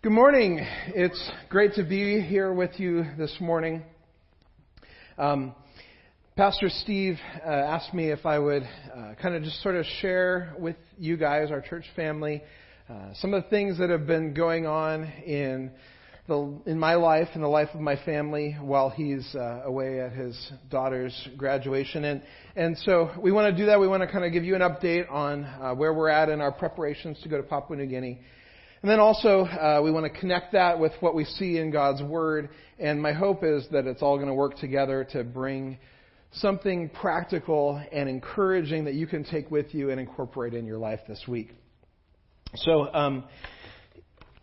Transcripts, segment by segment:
Good morning. It's great to be here with you this morning. Um, Pastor Steve uh, asked me if I would uh, kind of just sort of share with you guys, our church family, uh, some of the things that have been going on in the, in my life and the life of my family while he's uh, away at his daughter's graduation. And and so we want to do that. We want to kind of give you an update on uh, where we're at in our preparations to go to Papua New Guinea. And then also, uh, we want to connect that with what we see in God's Word. And my hope is that it's all going to work together to bring something practical and encouraging that you can take with you and incorporate in your life this week. So, um,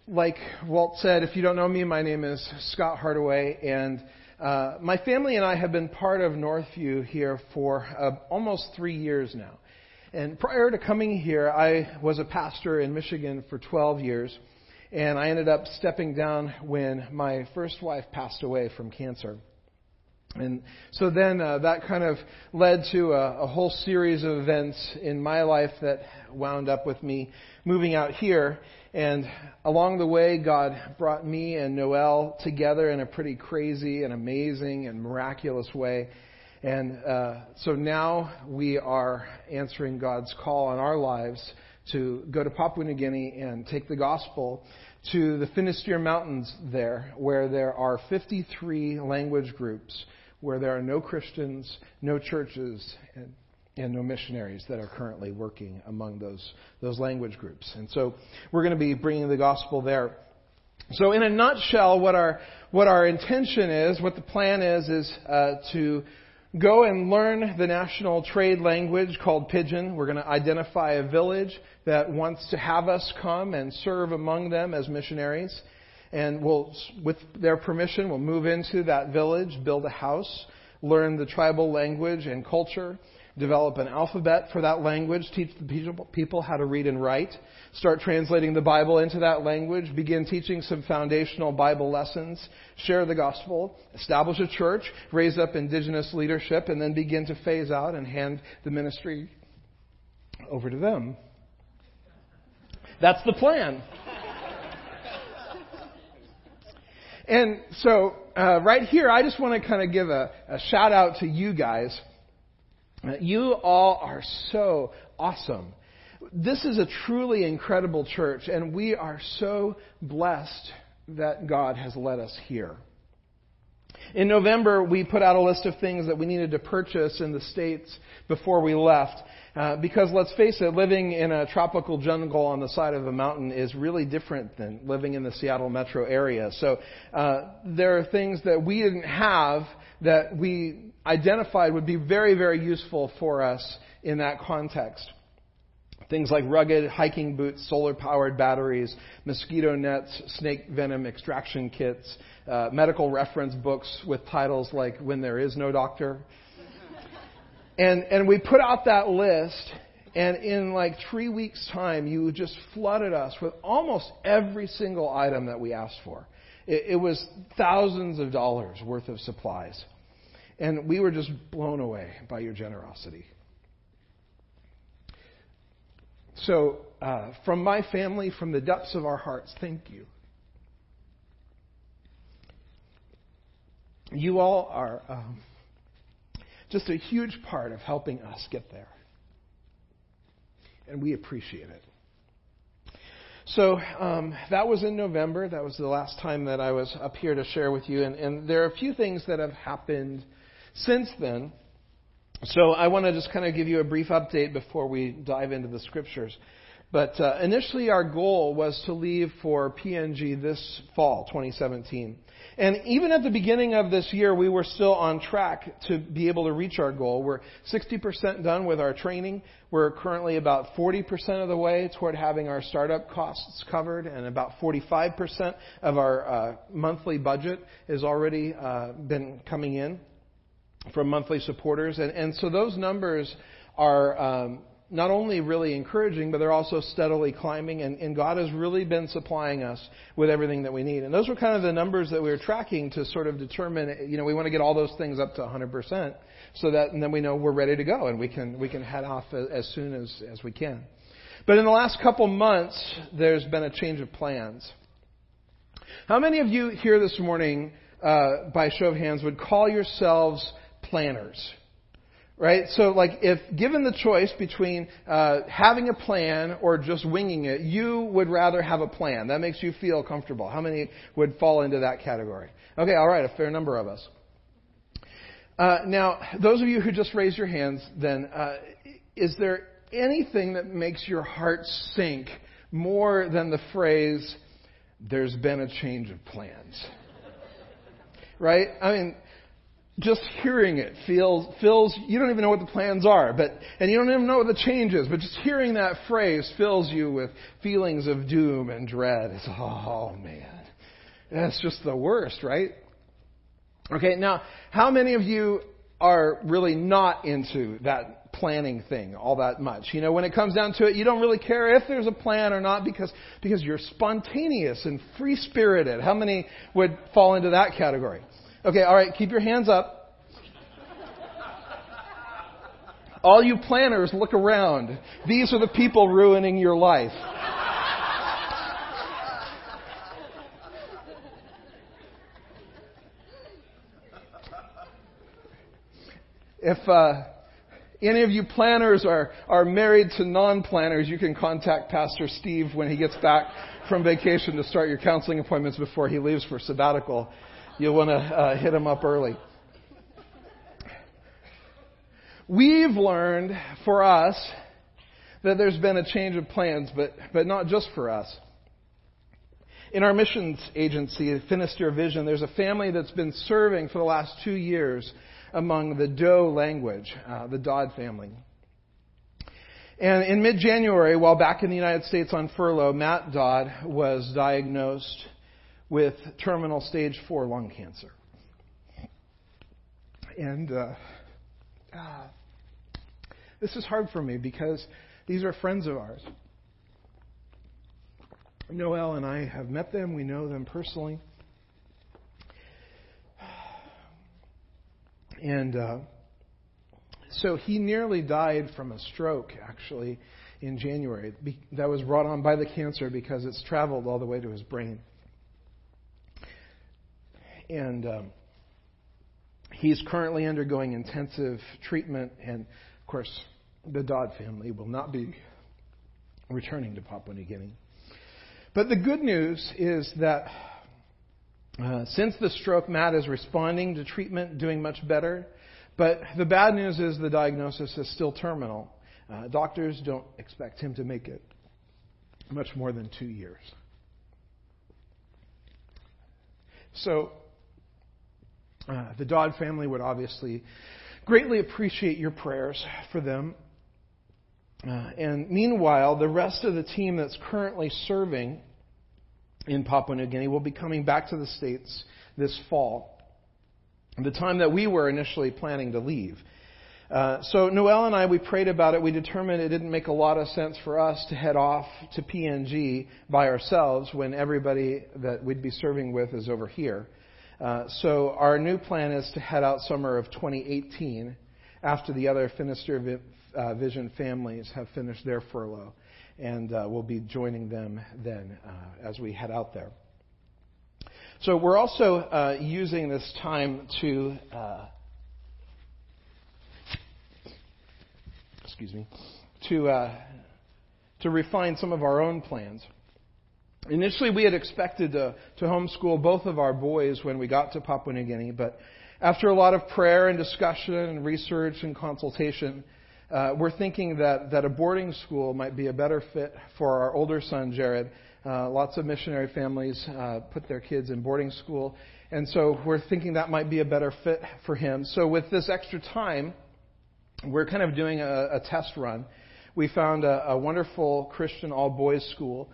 like Walt said, if you don't know me, my name is Scott Hardaway, and uh, my family and I have been part of Northview here for uh, almost three years now. And prior to coming here, I was a pastor in Michigan for 12 years. And I ended up stepping down when my first wife passed away from cancer. And so then uh, that kind of led to a, a whole series of events in my life that wound up with me moving out here. And along the way, God brought me and Noel together in a pretty crazy and amazing and miraculous way. And uh, so now we are answering God's call on our lives to go to Papua New Guinea and take the gospel to the Finisterre Mountains there, where there are 53 language groups, where there are no Christians, no churches, and, and no missionaries that are currently working among those, those language groups. And so we're going to be bringing the gospel there. So, in a nutshell, what our what our intention is, what the plan is, is uh, to go and learn the national trade language called Pidgin. We're going to identify a village that wants to have us come and serve among them as missionaries. And we'll, with their permission, we'll move into that village, build a house, learn the tribal language and culture, develop an alphabet for that language, teach the people how to read and write, start translating the Bible into that language, begin teaching some foundational Bible lessons, share the gospel, establish a church, raise up indigenous leadership, and then begin to phase out and hand the ministry over to them. That's the plan. And so, uh, right here, I just want to kind of give a, a shout out to you guys you all are so awesome. This is a truly incredible church, and we are so blessed that God has led us here. In November, we put out a list of things that we needed to purchase in the States before we left. Uh, because let's face it, living in a tropical jungle on the side of a mountain is really different than living in the Seattle metro area. So uh, there are things that we didn't have that we identified would be very, very useful for us in that context. Things like rugged hiking boots, solar powered batteries, mosquito nets, snake venom extraction kits, uh, medical reference books with titles like When There Is No Doctor. And, and we put out that list, and in like three weeks' time, you just flooded us with almost every single item that we asked for. It, it was thousands of dollars worth of supplies. And we were just blown away by your generosity. So, uh, from my family, from the depths of our hearts, thank you. You all are um, just a huge part of helping us get there. And we appreciate it. So um, that was in November. That was the last time that I was up here to share with you. And, and there are a few things that have happened since then. So I want to just kind of give you a brief update before we dive into the scriptures. But uh, initially, our goal was to leave for PNG this fall, 2017. And even at the beginning of this year, we were still on track to be able to reach our goal. We're 60% done with our training. We're currently about 40% of the way toward having our startup costs covered, and about 45% of our uh, monthly budget has already uh, been coming in from monthly supporters. And, and so those numbers are um, not only really encouraging, but they're also steadily climbing. And, and God has really been supplying us with everything that we need. And those were kind of the numbers that we were tracking to sort of determine, you know, we want to get all those things up to 100% so that, and then we know we're ready to go and we can, we can head off as soon as, as we can. But in the last couple months, there's been a change of plans. How many of you here this morning, uh, by show of hands, would call yourselves planners? Right? So, like, if given the choice between uh, having a plan or just winging it, you would rather have a plan. That makes you feel comfortable. How many would fall into that category? Okay, all right, a fair number of us. Uh, now, those of you who just raised your hands, then, uh, is there anything that makes your heart sink more than the phrase, there's been a change of plans? right? I mean, just hearing it feels fills you don't even know what the plans are but and you don't even know what the change is but just hearing that phrase fills you with feelings of doom and dread. It's oh man. That's just the worst right? Okay now how many of you are really not into that planning thing all that much? You know when it comes down to it you don't really care if there's a plan or not because because you're spontaneous and free spirited how many would fall into that category Okay, all right, keep your hands up. All you planners, look around. These are the people ruining your life. If uh, any of you planners are, are married to non planners, you can contact Pastor Steve when he gets back from vacation to start your counseling appointments before he leaves for sabbatical you'll want to uh, hit them up early. We've learned for us that there's been a change of plans, but, but not just for us. In our missions agency, Finisterre Vision, there's a family that's been serving for the last two years among the Doe language, uh, the Dodd family. And in mid January, while back in the United States on furlough, Matt Dodd was diagnosed with terminal stage four lung cancer. And uh, uh, this is hard for me because these are friends of ours. Noel and I have met them, we know them personally. And uh, so he nearly died from a stroke, actually, in January. That was brought on by the cancer because it's traveled all the way to his brain. And um, he's currently undergoing intensive treatment, and of course, the Dodd family will not be returning to Papua New Guinea. But the good news is that uh, since the stroke, Matt is responding to treatment, doing much better. But the bad news is the diagnosis is still terminal. Uh, doctors don't expect him to make it much more than two years. So uh, the Dodd family would obviously greatly appreciate your prayers for them. Uh, and meanwhile, the rest of the team that's currently serving in Papua New Guinea will be coming back to the States this fall, the time that we were initially planning to leave. Uh, so Noel and I, we prayed about it. We determined it didn't make a lot of sense for us to head off to PNG by ourselves when everybody that we'd be serving with is over here. Uh, so our new plan is to head out summer of 2018 after the other Finisterre uh, Vision families have finished their furlough. And uh, we'll be joining them then uh, as we head out there. So we're also uh, using this time to excuse me, to, to refine some of our own plans. Initially, we had expected to, to homeschool both of our boys when we got to Papua New Guinea, but after a lot of prayer and discussion and research and consultation, uh, we're thinking that, that a boarding school might be a better fit for our older son, Jared. Uh, lots of missionary families uh, put their kids in boarding school, and so we're thinking that might be a better fit for him. So, with this extra time, we're kind of doing a, a test run. We found a, a wonderful Christian all boys school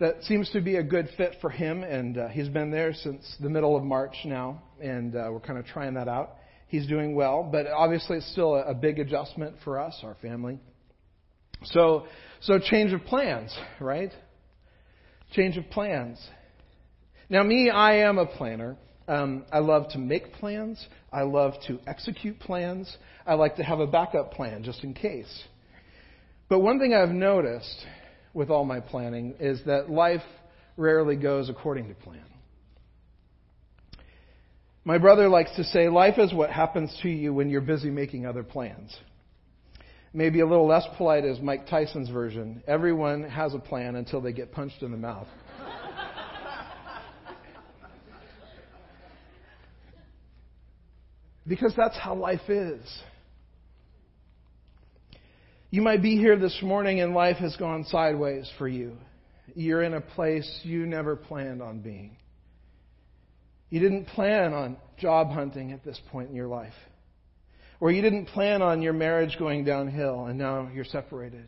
that seems to be a good fit for him, and uh, he's been there since the middle of March now, and uh, we're kind of trying that out. He's doing well, but obviously it's still a, a big adjustment for us, our family. So, so change of plans, right? Change of plans. Now, me, I am a planner. Um, I love to make plans. I love to execute plans. I like to have a backup plan just in case. But one thing I've noticed with all my planning is that life rarely goes according to plan. My brother likes to say, life is what happens to you when you're busy making other plans. Maybe a little less polite is Mike Tyson's version. Everyone has a plan until they get punched in the mouth. because that's how life is. You might be here this morning and life has gone sideways for you. You're in a place you never planned on being. You didn't plan on job hunting at this point in your life. Or you didn't plan on your marriage going downhill and now you're separated.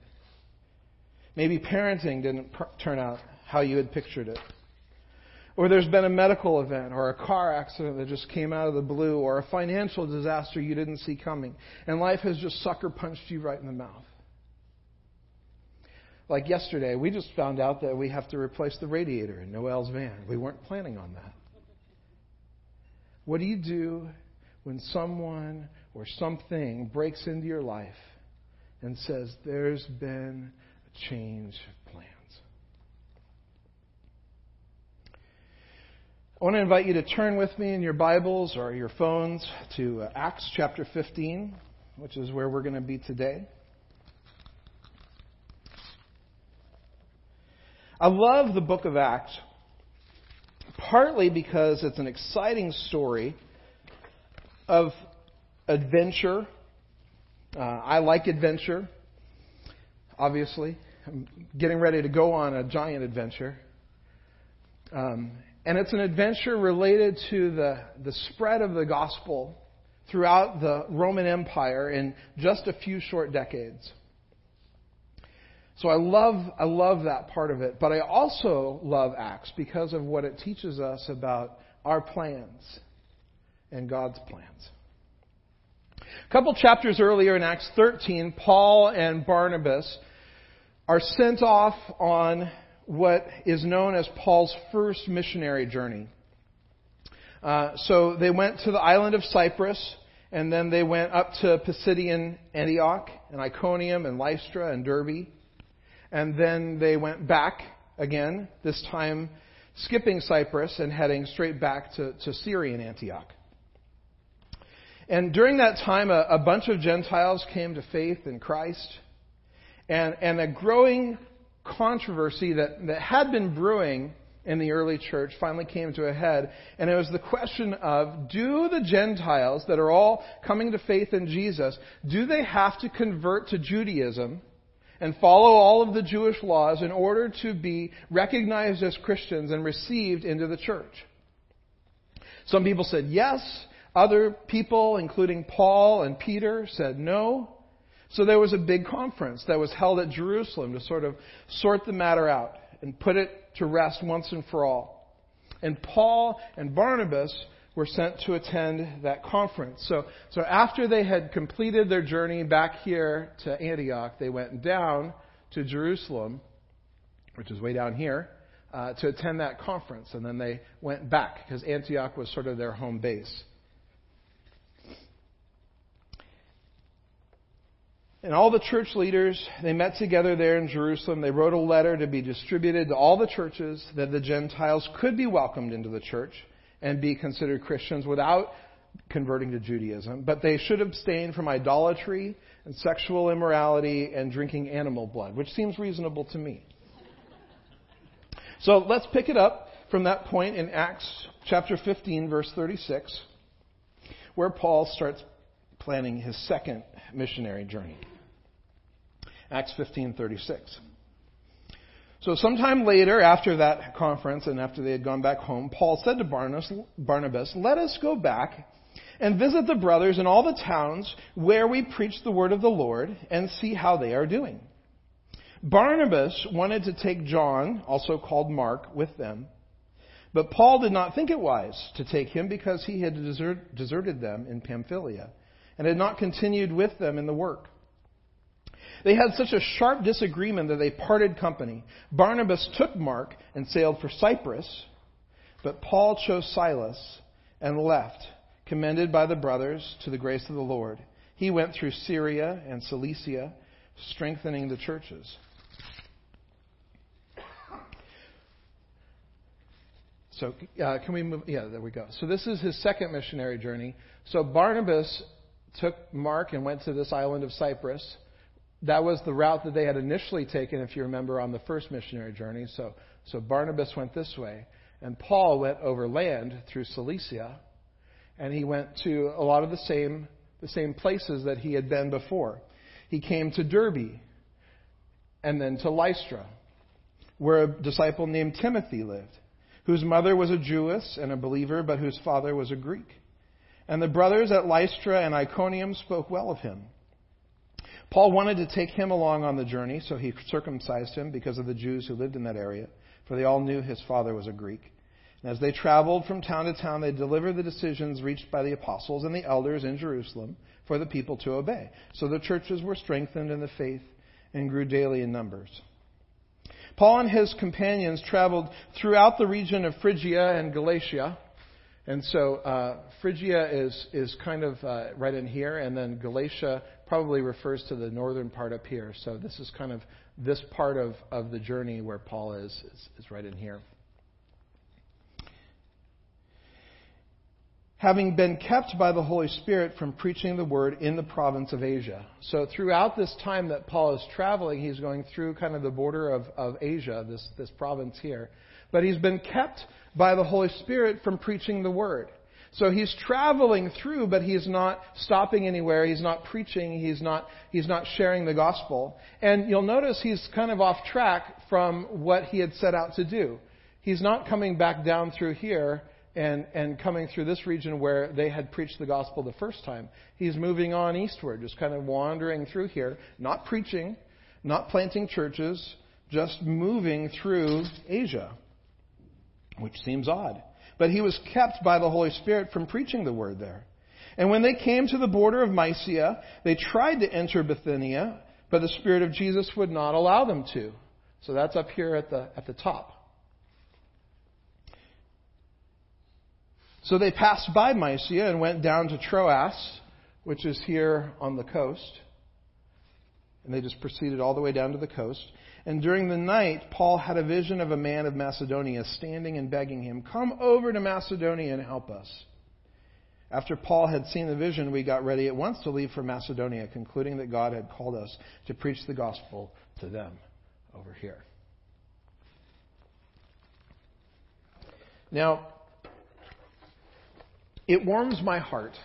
Maybe parenting didn't turn out how you had pictured it. Or there's been a medical event or a car accident that just came out of the blue or a financial disaster you didn't see coming. And life has just sucker punched you right in the mouth. Like yesterday, we just found out that we have to replace the radiator in Noel's van. We weren't planning on that. What do you do when someone or something breaks into your life and says, There's been a change of plans? I want to invite you to turn with me in your Bibles or your phones to Acts chapter 15, which is where we're going to be today. I love the book of Acts partly because it's an exciting story of adventure. Uh, I like adventure, obviously. I'm getting ready to go on a giant adventure. Um, and it's an adventure related to the, the spread of the gospel throughout the Roman Empire in just a few short decades. So I love, I love that part of it. But I also love Acts because of what it teaches us about our plans and God's plans. A couple chapters earlier in Acts 13, Paul and Barnabas are sent off on what is known as Paul's first missionary journey. Uh, so they went to the island of Cyprus, and then they went up to Pisidian Antioch, and Iconium, and Lystra, and Derbe. And then they went back again, this time skipping Cyprus and heading straight back to, to Syrian Antioch. And during that time, a, a bunch of Gentiles came to faith in Christ. And, and a growing controversy that, that had been brewing in the early church finally came to a head. And it was the question of do the Gentiles that are all coming to faith in Jesus, do they have to convert to Judaism and follow all of the Jewish laws in order to be recognized as Christians and received into the church. Some people said yes. Other people, including Paul and Peter, said no. So there was a big conference that was held at Jerusalem to sort of sort the matter out and put it to rest once and for all. And Paul and Barnabas were sent to attend that conference. So, so after they had completed their journey back here to Antioch, they went down to Jerusalem, which is way down here, uh, to attend that conference. And then they went back because Antioch was sort of their home base. And all the church leaders, they met together there in Jerusalem. They wrote a letter to be distributed to all the churches that the Gentiles could be welcomed into the church and be considered Christians without converting to Judaism, but they should abstain from idolatry and sexual immorality and drinking animal blood, which seems reasonable to me. So let's pick it up from that point in Acts chapter 15, verse 36, where Paul starts planning his second missionary journey. Acts 15:36. So, sometime later, after that conference and after they had gone back home, Paul said to Barnabas, Barnabas, Let us go back and visit the brothers in all the towns where we preach the word of the Lord and see how they are doing. Barnabas wanted to take John, also called Mark, with them. But Paul did not think it wise to take him because he had desert, deserted them in Pamphylia and had not continued with them in the work. They had such a sharp disagreement that they parted company. Barnabas took Mark and sailed for Cyprus, but Paul chose Silas and left, commended by the brothers to the grace of the Lord. He went through Syria and Cilicia, strengthening the churches. So, uh, can we move? Yeah, there we go. So, this is his second missionary journey. So, Barnabas took Mark and went to this island of Cyprus. That was the route that they had initially taken, if you remember, on the first missionary journey. So, so Barnabas went this way, and Paul went over land through Cilicia, and he went to a lot of the same the same places that he had been before. He came to Derbe, and then to Lystra, where a disciple named Timothy lived, whose mother was a Jewess and a believer, but whose father was a Greek. And the brothers at Lystra and Iconium spoke well of him. Paul wanted to take him along on the journey, so he circumcised him because of the Jews who lived in that area, for they all knew his father was a Greek. And as they traveled from town to town, they delivered the decisions reached by the apostles and the elders in Jerusalem for the people to obey. So the churches were strengthened in the faith and grew daily in numbers. Paul and his companions traveled throughout the region of Phrygia and Galatia. And so uh, Phrygia is, is kind of uh, right in here, and then Galatia probably refers to the northern part up here. So this is kind of this part of, of the journey where Paul is, is, is right in here. having been kept by the Holy Spirit from preaching the word in the province of Asia. So throughout this time that Paul is traveling, he's going through kind of the border of, of Asia, this, this province here. But he's been kept by the Holy Spirit from preaching the word. So he's traveling through, but he's not stopping anywhere. He's not preaching. He's not, he's not sharing the gospel. And you'll notice he's kind of off track from what he had set out to do. He's not coming back down through here and, and coming through this region where they had preached the gospel the first time. He's moving on eastward, just kind of wandering through here, not preaching, not planting churches, just moving through Asia, which seems odd. But he was kept by the Holy Spirit from preaching the word there. And when they came to the border of Mysia, they tried to enter Bithynia, but the Spirit of Jesus would not allow them to. So that's up here at the, at the top. So they passed by Mysia and went down to Troas, which is here on the coast. And they just proceeded all the way down to the coast. And during the night, Paul had a vision of a man of Macedonia standing and begging him, Come over to Macedonia and help us. After Paul had seen the vision, we got ready at once to leave for Macedonia, concluding that God had called us to preach the gospel to them over here. Now, it warms my heart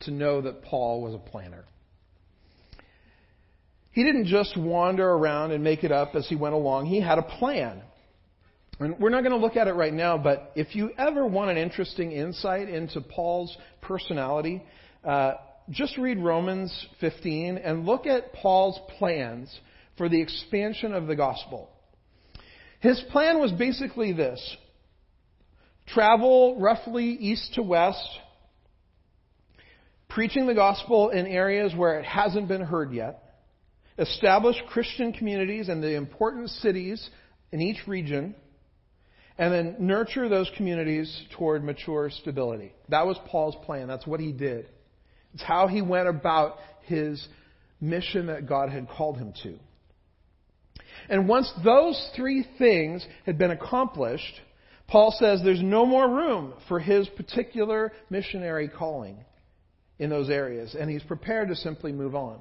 to know that Paul was a planner. He didn't just wander around and make it up as he went along. He had a plan. And we're not going to look at it right now, but if you ever want an interesting insight into Paul's personality, uh, just read Romans 15 and look at Paul's plans for the expansion of the gospel. His plan was basically this travel roughly east to west, preaching the gospel in areas where it hasn't been heard yet, establish Christian communities in the important cities in each region, and then nurture those communities toward mature stability. That was Paul's plan. That's what he did. It's how he went about his mission that God had called him to. And once those three things had been accomplished, Paul says there's no more room for his particular missionary calling in those areas, and he's prepared to simply move on.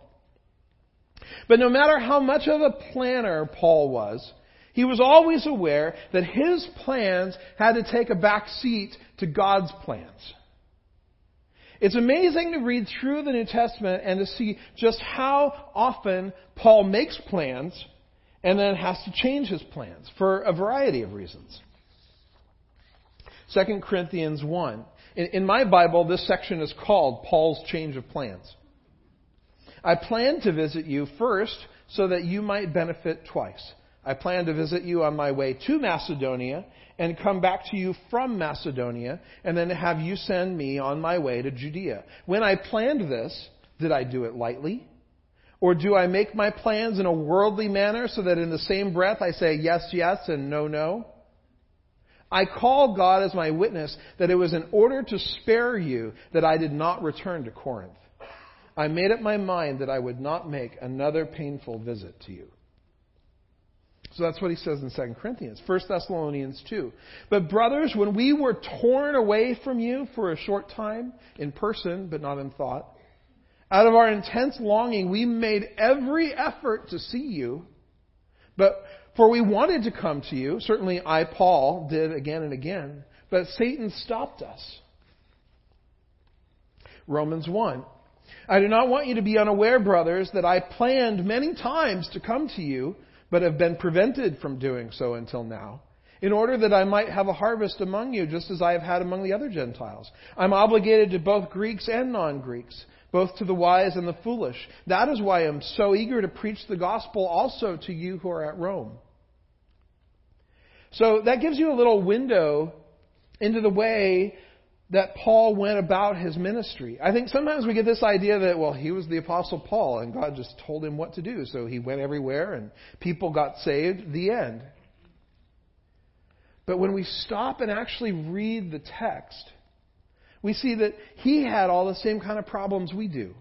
But no matter how much of a planner Paul was, he was always aware that his plans had to take a back seat to God's plans. It's amazing to read through the New Testament and to see just how often Paul makes plans and then has to change his plans for a variety of reasons. 2 Corinthians 1. In, in my Bible, this section is called Paul's Change of Plans. I plan to visit you first so that you might benefit twice. I plan to visit you on my way to Macedonia and come back to you from Macedonia and then have you send me on my way to Judea. When I planned this, did I do it lightly? Or do I make my plans in a worldly manner so that in the same breath I say yes, yes and no, no? I call God as my witness that it was in order to spare you that I did not return to Corinth. I made up my mind that I would not make another painful visit to you. So that's what he says in 2 Corinthians. 1 Thessalonians 2. But brothers, when we were torn away from you for a short time, in person, but not in thought, out of our intense longing, we made every effort to see you. But for we wanted to come to you, certainly I, Paul, did again and again, but Satan stopped us. Romans 1. I do not want you to be unaware, brothers, that I planned many times to come to you but have been prevented from doing so until now, in order that I might have a harvest among you, just as I have had among the other Gentiles. I'm obligated to both Greeks and non Greeks, both to the wise and the foolish. That is why I'm so eager to preach the gospel also to you who are at Rome. So that gives you a little window into the way that Paul went about his ministry. I think sometimes we get this idea that, well, he was the Apostle Paul and God just told him what to do. So he went everywhere and people got saved. The end. But when we stop and actually read the text, we see that he had all the same kind of problems we do.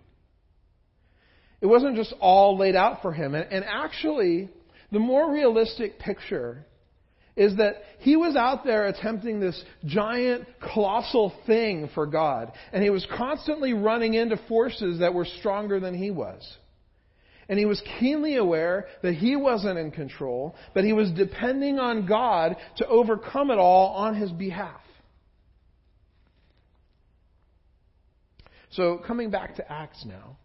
It wasn't just all laid out for him. And, and actually, the more realistic picture is that he was out there attempting this giant, colossal thing for God. And he was constantly running into forces that were stronger than he was. And he was keenly aware that he wasn't in control, but he was depending on God to overcome it all on his behalf. So, coming back to Acts now,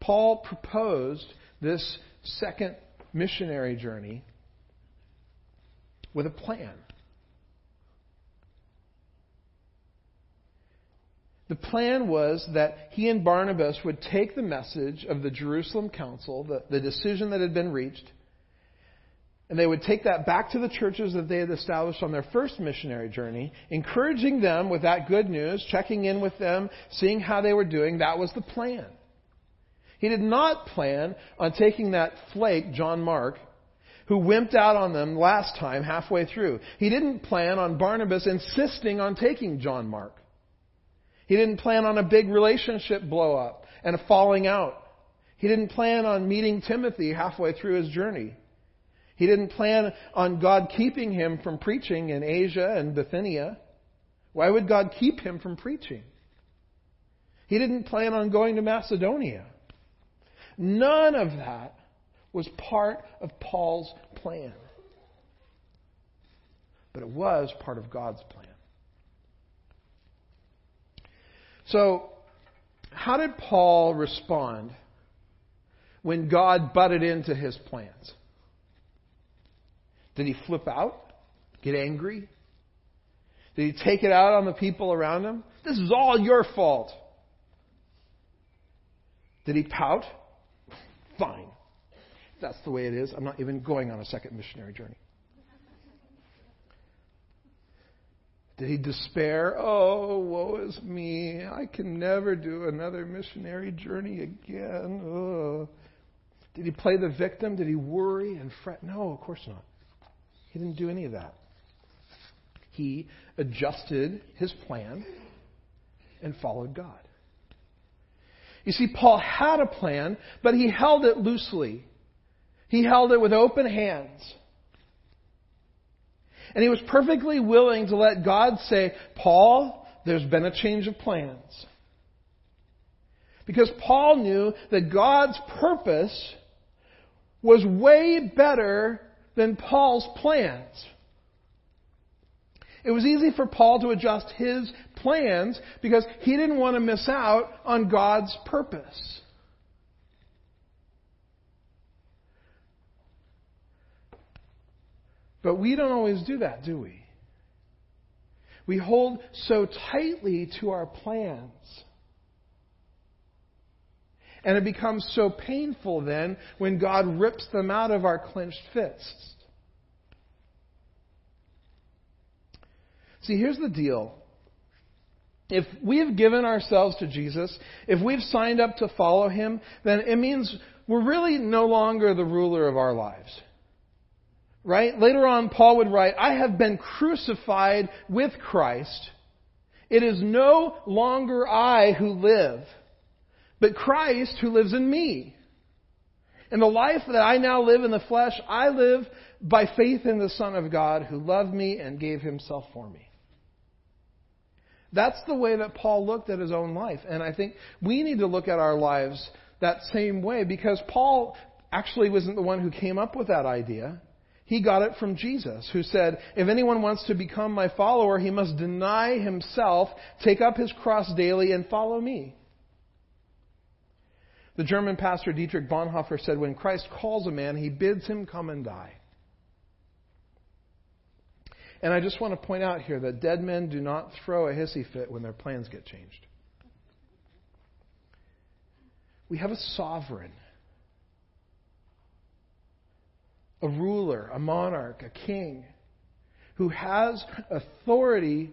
Paul proposed this second missionary journey with a plan. The plan was that he and Barnabas would take the message of the Jerusalem Council, the, the decision that had been reached, and they would take that back to the churches that they had established on their first missionary journey, encouraging them with that good news, checking in with them, seeing how they were doing. That was the plan. He did not plan on taking that flake, John Mark, who wimped out on them last time halfway through. He didn't plan on Barnabas insisting on taking John Mark. He didn't plan on a big relationship blow up and a falling out. He didn't plan on meeting Timothy halfway through his journey. He didn't plan on God keeping him from preaching in Asia and Bithynia. Why would God keep him from preaching? He didn't plan on going to Macedonia. None of that was part of Paul's plan. But it was part of God's plan. So, how did Paul respond when God butted into his plans? Did he flip out? Get angry? Did he take it out on the people around him? This is all your fault. Did he pout? Fine that's the way it is. I'm not even going on a second missionary journey. Did he despair? Oh, woe is me. I can never do another missionary journey again. Did he play the victim? Did he worry and fret? No, of course not. He didn't do any of that. He adjusted his plan and followed God. You see, Paul had a plan, but he held it loosely. He held it with open hands. And he was perfectly willing to let God say, Paul, there's been a change of plans. Because Paul knew that God's purpose was way better than Paul's plans. It was easy for Paul to adjust his plans because he didn't want to miss out on God's purpose. But we don't always do that, do we? We hold so tightly to our plans. And it becomes so painful then when God rips them out of our clenched fists. See, here's the deal. If we have given ourselves to Jesus, if we've signed up to follow Him, then it means we're really no longer the ruler of our lives. Right? Later on, Paul would write, I have been crucified with Christ. It is no longer I who live, but Christ who lives in me. And the life that I now live in the flesh, I live by faith in the Son of God who loved me and gave himself for me. That's the way that Paul looked at his own life. And I think we need to look at our lives that same way because Paul actually wasn't the one who came up with that idea. He got it from Jesus, who said, If anyone wants to become my follower, he must deny himself, take up his cross daily, and follow me. The German pastor Dietrich Bonhoeffer said, When Christ calls a man, he bids him come and die. And I just want to point out here that dead men do not throw a hissy fit when their plans get changed. We have a sovereign, a ruler, a monarch, a king, who has authority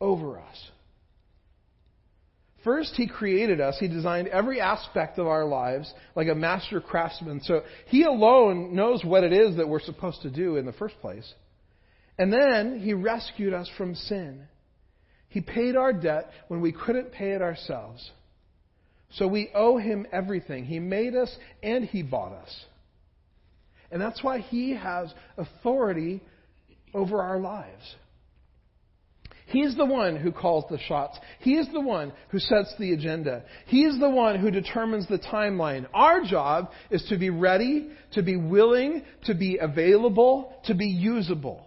over us. First, He created us. He designed every aspect of our lives like a master craftsman. So He alone knows what it is that we're supposed to do in the first place. And then He rescued us from sin. He paid our debt when we couldn't pay it ourselves. So we owe Him everything. He made us and He bought us. And that's why He has authority over our lives. He's the one who calls the shots. He is the one who sets the agenda. He is the one who determines the timeline. Our job is to be ready, to be willing, to be available, to be usable.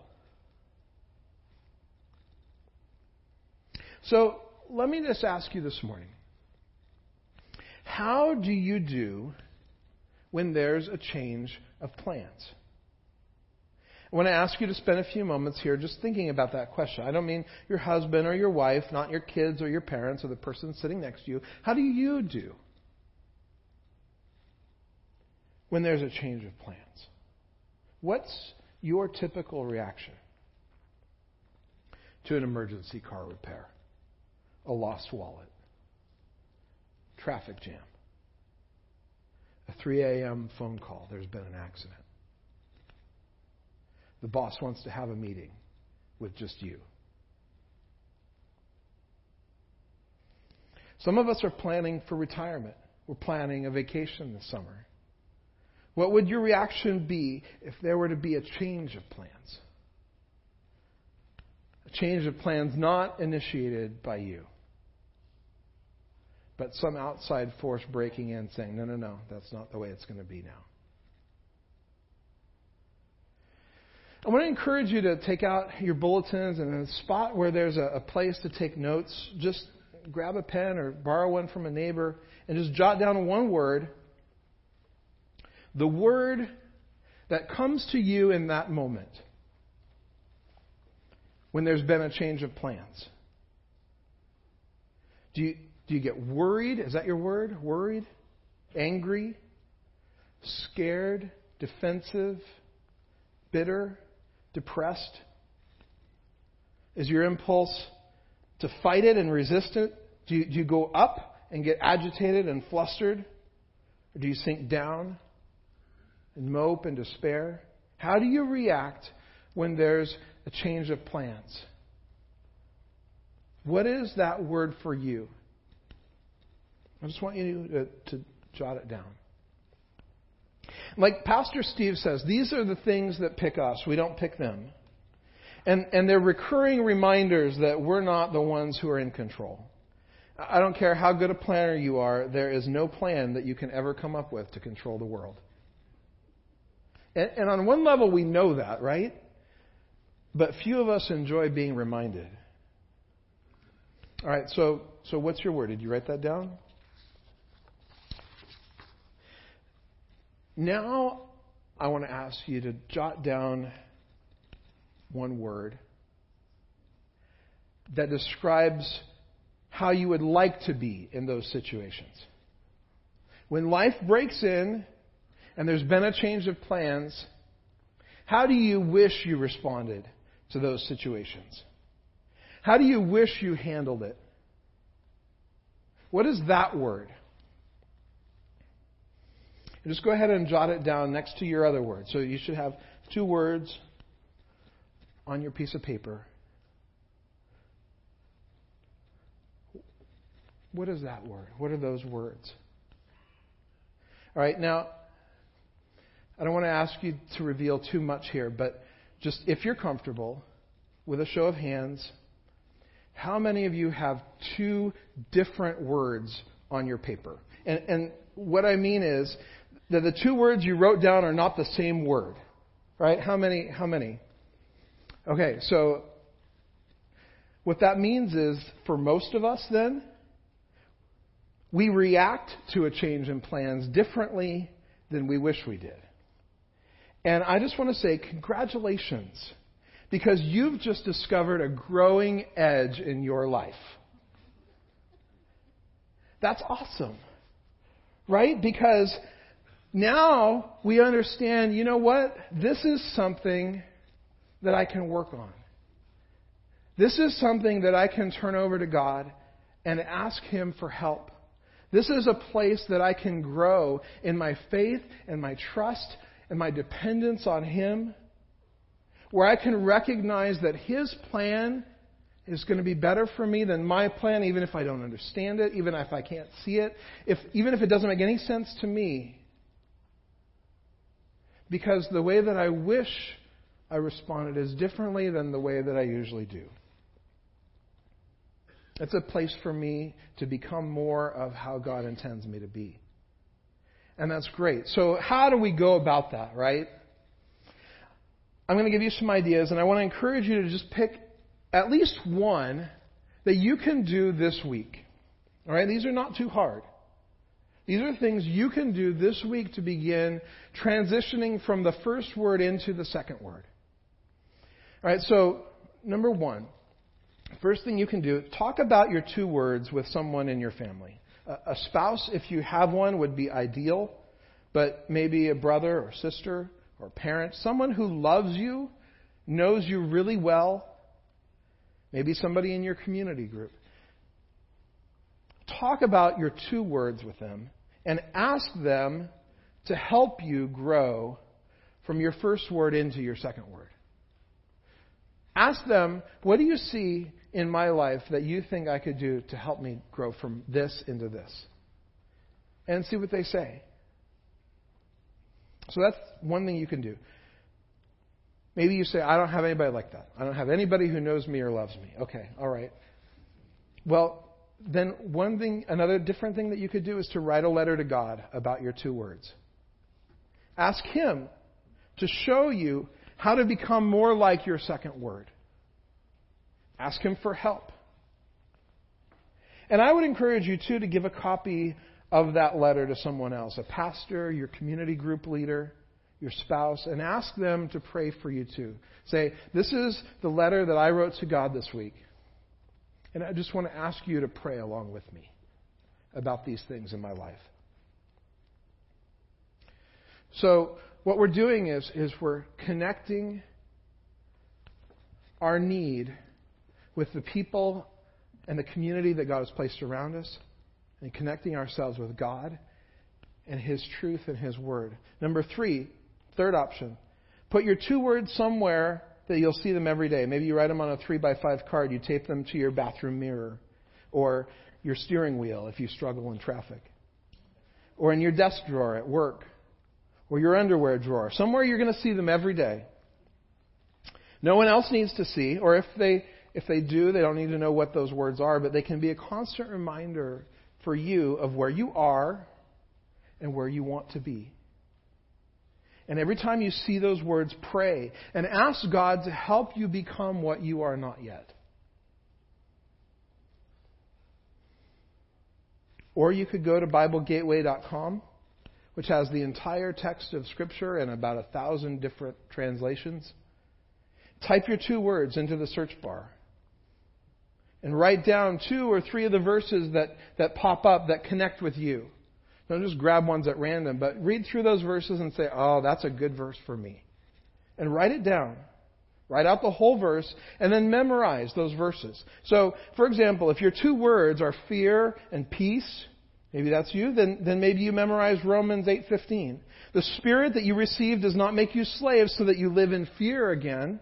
So let me just ask you this morning how do you do when there's a change of plans? I want to ask you to spend a few moments here just thinking about that question. I don't mean your husband or your wife, not your kids or your parents or the person sitting next to you. How do you do when there's a change of plans? What's your typical reaction to an emergency car repair, a lost wallet, traffic jam, a 3 a.m. phone call, there's been an accident? The boss wants to have a meeting with just you. Some of us are planning for retirement. We're planning a vacation this summer. What would your reaction be if there were to be a change of plans? A change of plans not initiated by you, but some outside force breaking in saying, no, no, no, that's not the way it's going to be now. I want to encourage you to take out your bulletins and a spot where there's a, a, place to take notes, just grab a pen or borrow one from a neighbor and just jot down one word. The word that comes to you in that moment when there's been a change of plans. Do you, do you get worried? Is that your word? Worried? Angry? Scared? Defensive? Bitter? depressed? Is your impulse to fight it and resist it? Do you, do you go up and get agitated and flustered? Or do you sink down and mope and despair? How do you react when there's a change of plans? What is that word for you? I just want you to, to jot it down. Like Pastor Steve says, these are the things that pick us. We don't pick them. And, and they're recurring reminders that we're not the ones who are in control. I don't care how good a planner you are, there is no plan that you can ever come up with to control the world. And, and on one level, we know that, right? But few of us enjoy being reminded. All right, so, so what's your word? Did you write that down? Now, I want to ask you to jot down one word that describes how you would like to be in those situations. When life breaks in and there's been a change of plans, how do you wish you responded to those situations? How do you wish you handled it? What is that word? And just go ahead and jot it down next to your other words. So you should have two words on your piece of paper. What is that word? What are those words? All right, now, I don't want to ask you to reveal too much here, but just if you're comfortable, with a show of hands, how many of you have two different words on your paper? And, and what I mean is that the two words you wrote down are not the same word, right? How many? How many? Okay, so what that means is for most of us, then, we react to a change in plans differently than we wish we did. And I just want to say, congratulations, because you've just discovered a growing edge in your life. That's awesome, right? Because now we understand, you know what? This is something that I can work on. This is something that I can turn over to God and ask Him for help. This is a place that I can grow in my faith and my trust and my dependence on Him, where I can recognize that His plan is going to be better for me than my plan, even if I don't understand it, even if I can't see it, if, even if it doesn't make any sense to me. Because the way that I wish I responded is differently than the way that I usually do. It's a place for me to become more of how God intends me to be. And that's great. So, how do we go about that, right? I'm going to give you some ideas, and I want to encourage you to just pick at least one that you can do this week. All right? These are not too hard. These are things you can do this week to begin transitioning from the first word into the second word. All right, so number one, First thing you can do, talk about your two words with someone in your family. A, spouse, if you have one, would be ideal, but maybe a brother or sister or parent, someone who loves you, knows you really well, maybe somebody in your community group. Talk about your two words with them and ask them to help you grow from your first word into your second word. Ask them, what do you see in my life that you think I could do to help me grow from this into this? And see what they say. So that's one thing you can do. Maybe you say, I don't have anybody like that. I don't have anybody who knows me or loves me. Okay, all right. Well, then one thing, another different thing that you could do is to write a letter to God about your two words. Ask Him to show you how to become more like your second word. Ask Him for help. And I would encourage you, too, to give a copy of that letter to someone else a pastor, your community group leader, your spouse, and ask them to pray for you, too. Say, This is the letter that I wrote to God this week. And I just want to ask you to pray along with me about these things in my life. So, what we're doing is, is we're connecting our need with the people and the community that God has placed around us and connecting ourselves with God and His truth and His Word. Number three, third option, put your two words somewhere that you'll see them every day. Maybe you write them on a three by five card, you tape them to your bathroom mirror or your steering wheel if you struggle in traffic, or in your desk drawer at work, or your underwear drawer. Somewhere you're going to see them every day. No one else needs to see, or if they if they do, they don't need to know what those words are, but they can be a constant reminder for you of where you are and where you want to be. And every time you see those words, pray and ask God to help you become what you are not yet. Or you could go to BibleGateway.com, which has the entire text of Scripture and about a thousand different translations. Type your two words into the search bar and write down two or three of the verses that, that pop up that connect with you. Don't just grab ones at random, but read through those verses and say, oh, that's a good verse for me. And write it down. Write out the whole verse and then memorize those verses. So, for example, if your two words are fear and peace, maybe that's you, then, then maybe you memorize Romans 8:15. The spirit that you received does not make you slaves so that you live in fear again.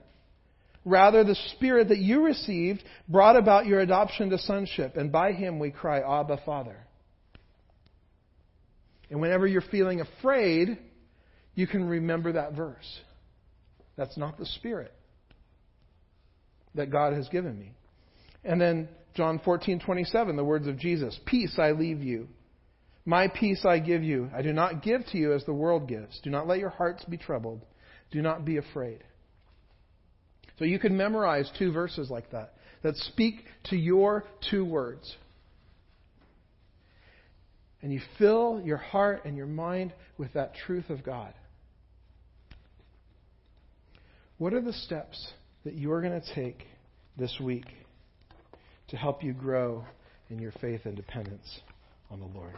Rather, the Spirit that you received brought about your adoption to sonship, and by Him we cry, Abba, Father. And whenever you're feeling afraid, you can remember that verse. That's not the Spirit that God has given me. And then John 14:27, the words of Jesus, "Peace I leave you. My peace I give you. I do not give to you as the world gives. Do not let your hearts be troubled. Do not be afraid." So you can memorize two verses like that that speak to your two words. And you fill your heart and your mind with that truth of God. What are the steps that you're going to take this week to help you grow in your faith and dependence on the Lord?